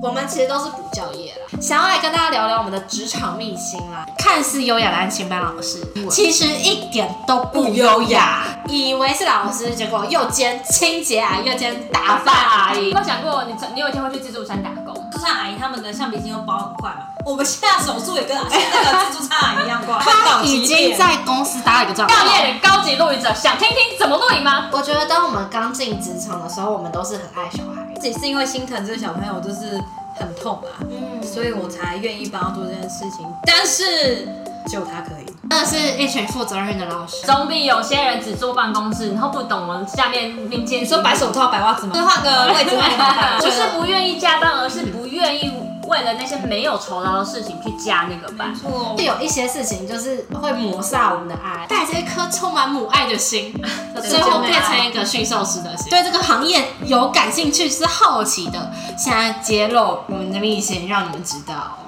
我们其实都是补教业啦，想要来跟大家聊聊我们的职场秘辛啦。看似优雅的安晴班老师，其实一点都不优雅。以为是老师，结果又兼清洁阿姨，又兼打饭阿姨。你有想过，你你有一天会去自助餐打工？自助餐阿姨他们的橡皮筋都包很快嘛。我们现在手速也跟那个自助餐阿姨一样已经在公司搭了一个帐篷。创业的高级录影者，想听听怎么录影吗？我觉得当我们刚进职场的时候，我们都是很爱小孩。自己是因为心疼这个小朋友，就是很痛啊，嗯，所以我才愿意帮他做这件事情。但是只有他可以，那是一群负责任的老师，总比有些人只坐办公室，然后不懂我们下面民间。你说白手套、白袜子吗？就换个位置吗？不是不愿意加班，而是不愿意为了那些没有酬劳的事情去加那个班。错，就有一些事情就是会抹杀我们的爱，带着一颗充满母爱的心，最后变成一个驯兽师的心。对这个行业有感兴趣、是好奇的，现在揭露我们的秘辛，让你们知道。